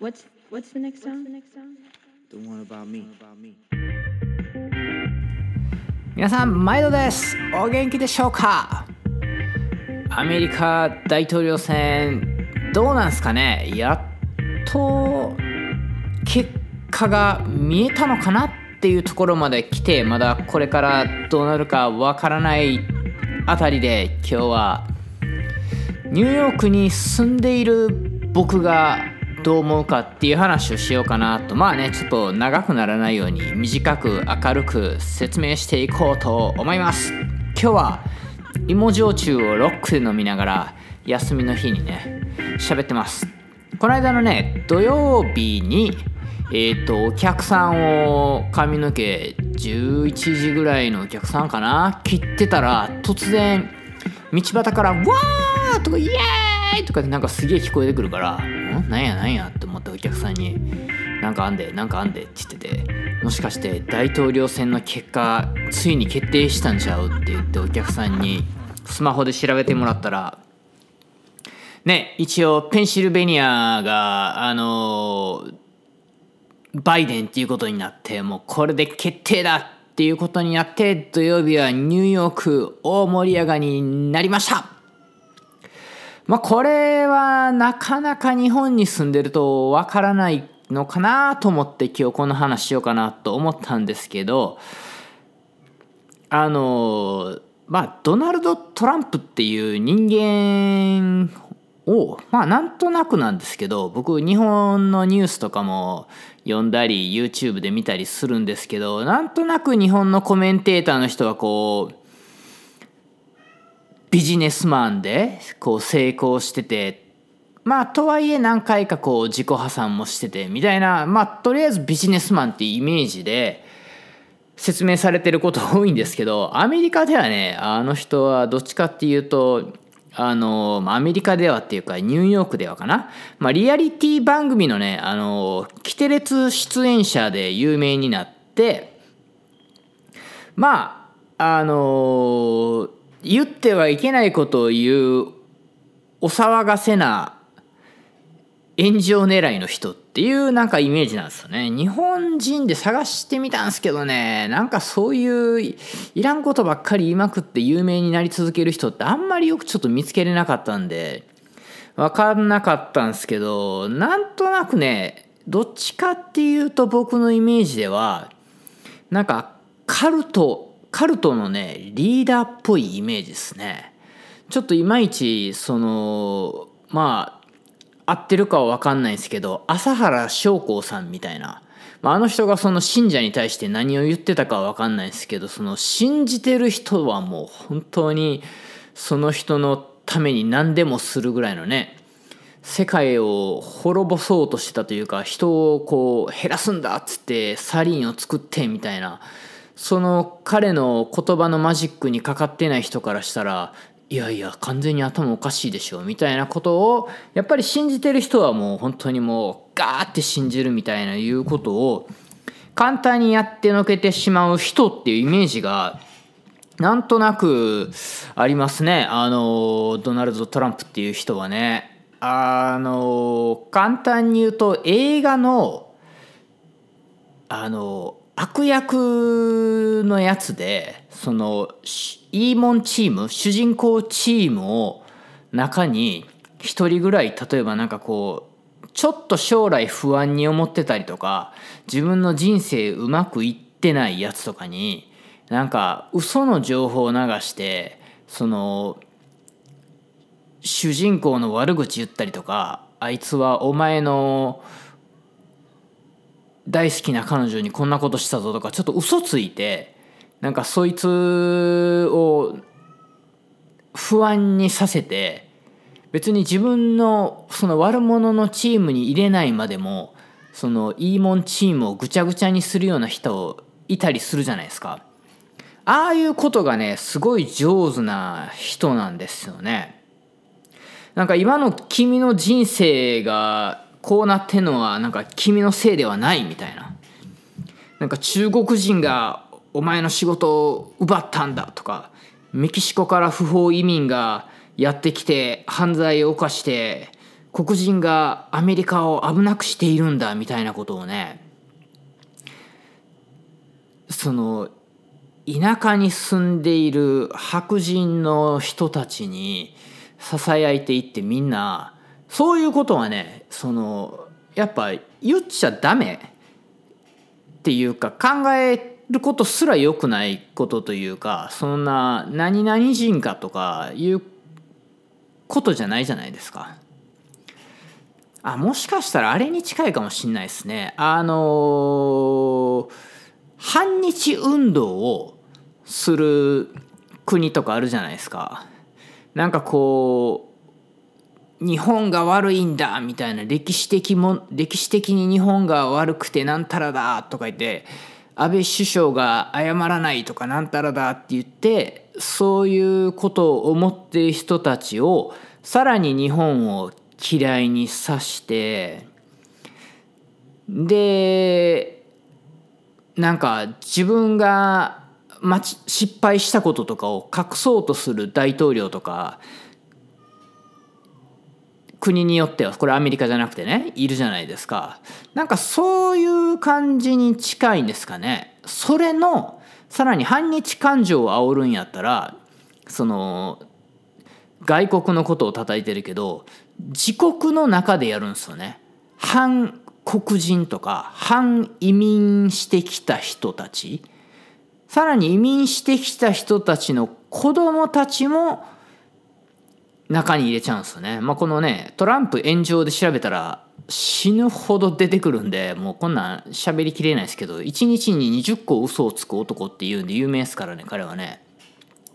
What's what's the next song? The one about me. 皆さん毎度ですお元気でしょうか？アメリカ大統領選どうなんすかね？やっと結果が見えたのかなっていうところまで来てまだこれからどうなるかわからないあたりで今日はニューヨークに住んでいる僕がどう思うかっていう話をしようかなとまあねちょっと長くならないように短く明るく説明していこうと思います今日は芋焼酎をロックで飲みながら休みの日にね喋ってますこの間のね土曜日にえっ、とお客さんを髪の毛11時ぐらいのお客さんかな切ってたら突然道端から「わー!」とか「イエーイ!」とかでなんかすげえ聞こえてくるから「ん？なんやなんや?」って思ったお客さんに「なんかあんでなんかあんで」って言っててもしかして大統領選の結果ついに決定したんちゃう？って言ってお客さんにスマホで調べてもらったらね一応ペンシルベニアがあのバイデンっていうことになってもうこれで決定だ！っていうことになって土曜日はニューヨーク大盛り上がりになりました！まあこれはなかなか日本に住んでるとわからないのかなと思って今日この話しようかなと思ったんですけどあのまあドナルド・トランプっていう人間をまあなんとなくなんですけど僕日本のニュースとかも読んだり YouTube で見たりするんですけどなんとなく日本のコメンテーターの人はこうビジネスマンでこう成功しててまあとはいえ何回かこう自己破産もしててみたいなまあとりあえずビジネスマンっていうイメージで説明されてること多いんですけどアメリカではねあの人はどっちかっていうとあのアメリカではっていうかニューヨークではかな、まあ、リアリティ番組のねあのキテレツ出演者で有名になってまああの言ってはいけないことを言うお騒がせな炎上狙いの人っていうなんかイメージなんですよね。日本人で探してみたんですけどねなんかそういういらんことばっかり言いまくって有名になり続ける人ってあんまりよくちょっと見つけれなかったんで分かんなかったんですけどなんとなくねどっちかっていうと僕のイメージではなんかカルトカルトのねリーダーっぽいイメージですね。ちょっといまいちそのまあ合ってるかは分かんないですけど朝原将校さんみたいな、まあ、あの人がその信者に対して何を言ってたかは分かんないですけどその信じてる人はもう本当にその人のために何でもするぐらいのね世界を滅ぼそうとしてたというか人をこう減らすんだっつってサリンを作ってみたいな。その彼の言葉のマジックにかかってない人からしたらいやいや完全に頭おかしいでしょみたいなことをやっぱり信じてる人はもう本当にもうガーって信じるみたいないうことを簡単にやってのけてしまう人っていうイメージがなんとなくありますね。あのドナルド・トランプっていう人はね。あの簡単に言うと映画のあの悪役のやつでそのイーモンチーム主人公チームを中に一人ぐらい例えばなんかこうちょっと将来不安に思ってたりとか自分の人生うまくいってないやつとかになんか嘘の情報を流してその主人公の悪口言ったりとかあいつはお前の大好きな彼女にこんなことしたぞとかちょっと嘘ついてなんかそいつを不安にさせて別に自分のその悪者のチームに入れないまでもそのいいもんチームをぐちゃぐちゃにするような人をいたりするじゃないですか。ああいうことがねすごい上手な人なんですよね。なんか今の君の人生がこうなってんのはなんか君のせいではないみたいな。なんか中国人がお前の仕事を奪ったんだとかメキシコから不法移民がやってきて犯罪を犯して黒人がアメリカを危なくしているんだみたいなことをねその田舎に住んでいる白人の人たちにささやいていってみんなそういうことはねそのやっぱ言っちゃダメっていうか考えることすら良くないことというかそんな何々人かとかいうことじゃないじゃないですか。あもしかしたらあれに近いかもしんないですね。あの、反日運動をする国とかあるじゃないですか。なんかこう日本が悪いんだみたいな歴史的も歴史的に日本が悪くてなんたらだとか言って安倍首相が謝らないとかなんたらだって言ってそういうことを思っている人たちをさらに日本を嫌いにさしてでなんか自分が失敗したこととかを隠そうとする大統領とか国によってはこれアメリカじゃなくてねいるじゃないですか。なんかそういう感じに近いんですかね。それのさらに反日感情を煽るんやったらその外国のことを叩いてるけど自国の中でやるんですよね。反黒人とか反移民してきた人たち。さらに移民してきた人たちの子供たちも中に入れちゃうんですよね。まあ、このねトランプ炎上で調べたら死ぬほど出てくるんでもうこんなん喋りきれないですけど1日に20個嘘をつく男っていうんで有名ですからね彼はね。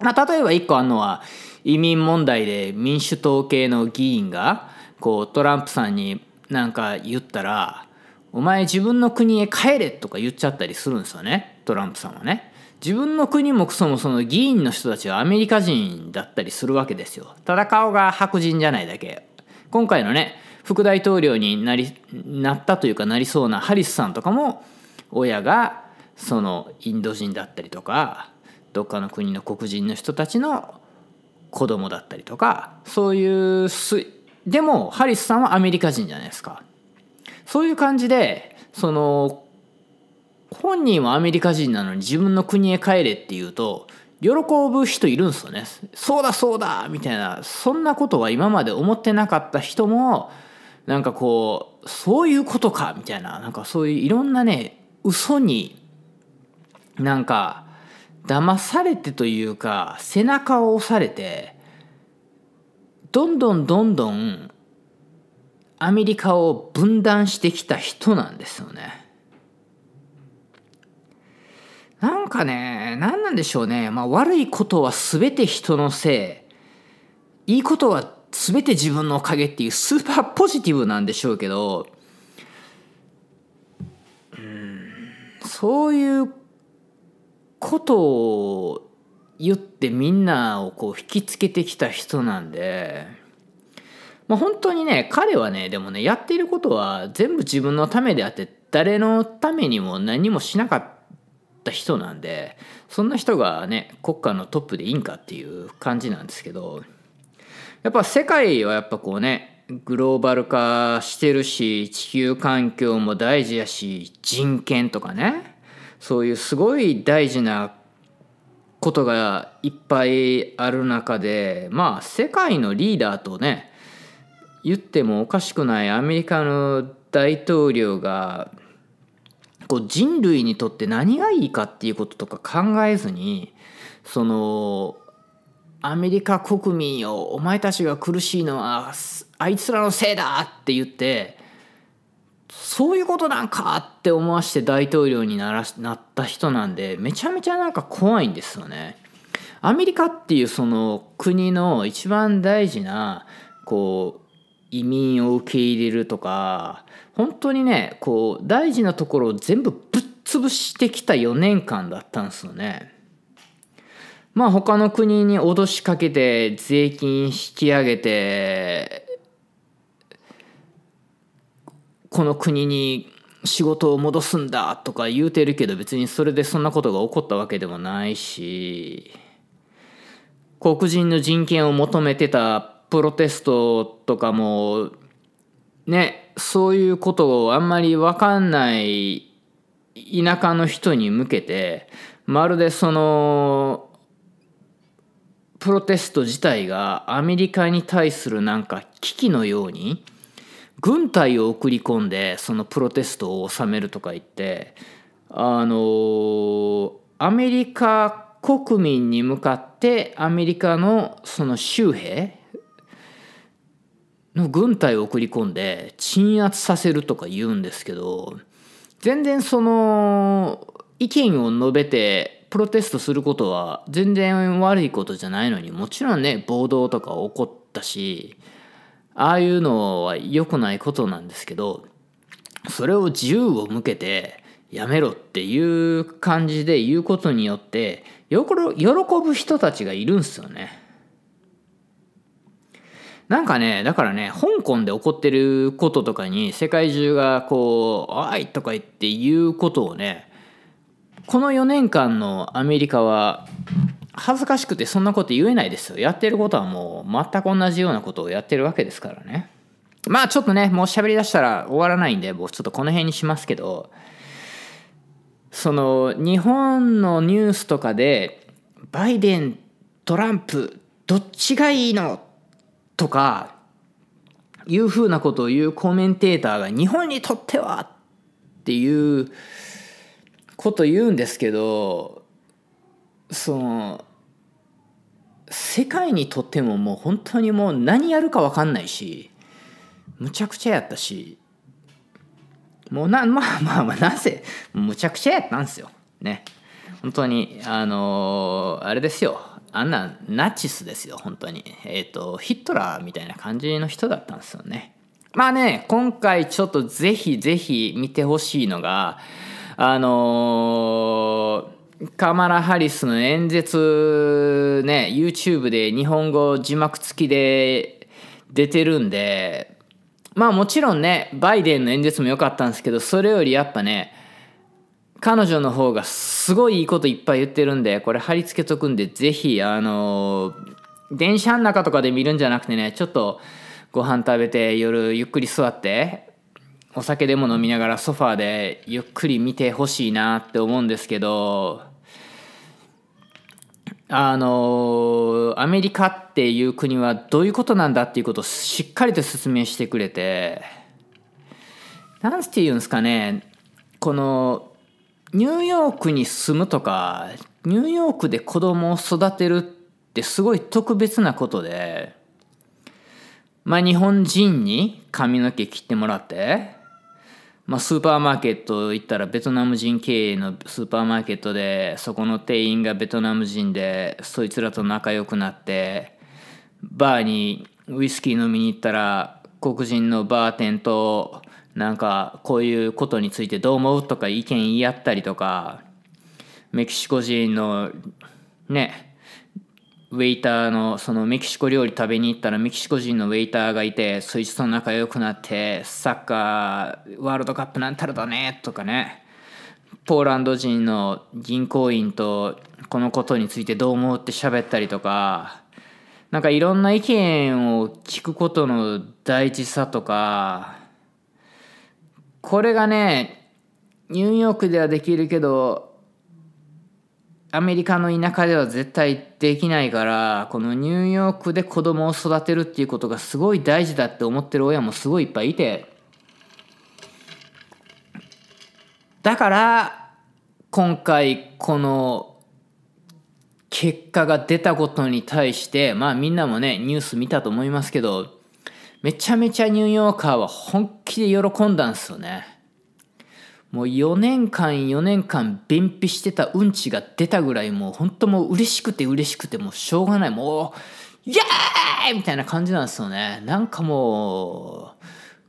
まあ、例えば1個あるのは移民問題で民主党系の議員がこうトランプさんになんか言ったら「お前自分の国へ帰れ」とか言っちゃったりするんですよねトランプさんはね。自分の国もそもその議員の人たちはアメリカ人だったりするわけですよ。ただ顔が白人じゃないだけ。今回のね副大統領になりなったというかなりそうなハリスさんとかも親がそのインド人だったりとかどっかの国の黒人の人たちの子供だったりとかそういうすでもハリスさんはアメリカ人じゃないですか。そういう感じでその本人はアメリカ人なのに自分の国へ帰れって言うと喜ぶ人いるんですよね。そうだそうだみたいなそんなことは今まで思ってなかった人もなんかこうそういうことかみたいななんかそういういろんなね嘘になんか騙されてというか背中を押されてどんどんどんどんアメリカを分断してきた人なんですよね。なんかね、何なんでしょうね。まあ悪いことは全て人のせい。いいことは全て自分のおかげっていうスーパーポジティブなんでしょうけど、うん、そういうことを言ってみんなをこう引きつけてきた人なんで、まあ、本当にね彼はねでもねやっていることは全部自分のためであって誰のためにも何もしなかったった人なんでそんな人がね国家のトップでいいんかっていう感じなんですけどやっぱ世界はやっぱこうねグローバル化してるし地球環境も大事やし人権とかねそういうすごい大事なことがいっぱいある中でまあ世界のリーダーとね言ってもおかしくないアメリカの大統領がこう人類にとって何がいいかっていうこととか考えずにそのアメリカ国民よお前たちが苦しいのはあいつらのせいだって言ってそういうことなんかって思わして大統領にならなった人なんでめちゃめちゃなんか怖いんですよね。アメリカっていうその国の一番大事なこう移民を受け入れるとか本当にねこう大事なところを全部ぶっ潰してきた4年間だったんですよね。まあ他の国に脅しかけて税金引き上げてこの国に仕事を戻すんだとか言うてるけど別にそれでそんなことが起こったわけでもないし黒人の人権を求めてたプロテストとかもねそういうことをあんまり分かんない田舎の人に向けてまるでそのプロテスト自体がアメリカに対するなんか危機のように軍隊を送り込んでそのプロテストを収めるとか言ってあのアメリカ国民に向かってアメリカのその州兵の軍隊を送り込んで鎮圧させるとか言うんですけど全然その意見を述べてプロテストすることは全然悪いことじゃないのにもちろんね暴動とか起こったしああいうのは良くないことなんですけどそれを銃を向けてやめろっていう感じで言うことによって喜ぶ人たちがいるんですよね。なんかねだからね香港で起こってることとかに世界中がこう「おい!」とか言って言うことをねこの4年間のアメリカは恥ずかしくてそんなこと言えないですよやってることはもう全く同じようなことをやってるわけですからねまあちょっとねもう喋りだしたら終わらないんで僕ちょっとこの辺にしますけどその日本のニュースとかでバイデントランプどっちがいいのとかいうふうなことを言うコメンテーターが日本にとってはっていうこと言うんですけどその世界にとってももう本当にもう何やるか分かんないしむちゃくちゃやったしもうなまあまあまあなぜむちゃくちゃやったんですよ。ね。本当にあのー、あれですよ。あんなナチスですよ本当に。えっ、ー、とヒットラーみたいな感じの人だったんですよね。まあね今回ちょっとぜひぜひ見てほしいのがあのー、カマラ・ハリスの演説ね YouTube で日本語字幕付きで出てるんでまあもちろんねバイデンの演説も良かったんですけどそれよりやっぱね彼女の方がすごいいいこといっぱい言ってるんでこれ貼り付けとくんでぜひあの電車の中とかで見るんじゃなくてねちょっとご飯食べて夜ゆっくり座ってお酒でも飲みながらソファーでゆっくり見てほしいなって思うんですけどあのアメリカっていう国はどういうことなんだっていうことをしっかりと説明してくれて何て言うんですかねこのニューヨークに住むとかニューヨークで子供を育てるってすごい特別なことでまあ日本人に髪の毛切ってもらってまあ、スーパーマーケット行ったらベトナム人経営のスーパーマーケットでそこの店員がベトナム人でそいつらと仲良くなってバーにウイスキー飲みに行ったら黒人のバーテンとなんかこういうことについてどう思うとか意見言い合ったりとかメキシコ人のねウェイターのそのメキシコ料理食べに行ったらメキシコ人のウェイターがいてそいつと仲良くなってサッカーワールドカップなんたらだねとかねポーランド人の銀行員とこのことについてどう思うって喋ったりとかなんかいろんな意見を聞くことの大事さとかこれがねニューヨークではできるけどアメリカの田舎では絶対できないからこのニューヨークで子供を育てるっていうことがすごい大事だって思ってる親もすごいいっぱいいて。だから今回この結果が出たことに対してまあみんなもねニュース見たと思いますけどめちゃめちゃニューヨーカーは本気で喜んだんですよね。もう4年間4年間便秘してたうんちが出たぐらいもう本当もう嬉しくて嬉しくてもうしょうがない。もうイエーイ!みたいな感じなんですよね。なんかもう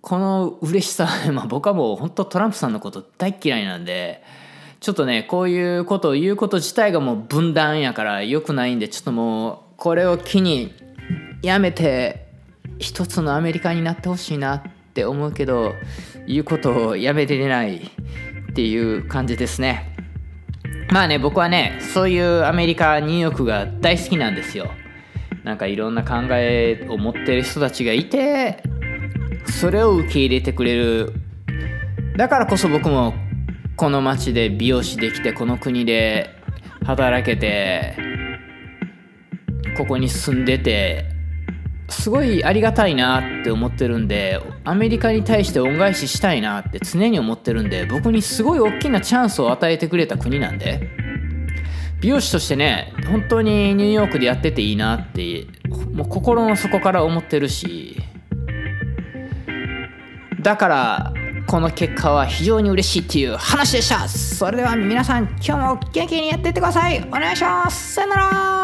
この嬉しさ、まあ、僕はもう本当トランプさんのこと大嫌いなんでちょっとねこういうことを言うこと自体がもう分断やから良くないんでちょっともうこれを機にやめて一つのアメリカになってほしいなって思うけど言うことをやめてないっていう感じですね。まあね僕はねそういうアメリカニューヨークが大好きなんですよ。なんかいろんな考えを持ってる人たちがいてそれを受け入れてくれる。だからこそ僕もこの町で美容師できてこの国で働けてここに住んでてすごいありがたいなって思ってるんでアメリカに対して恩返ししたいなって常に思ってるんで僕にすごい大きなチャンスを与えてくれた国なんで美容師としてね本当にニューヨークでやってていいなってもう心の底から思ってるしだからこの結果は非常に嬉しいっていう話でした。それでは皆さん今日も元気にやっていってください。お願いします。さよなら。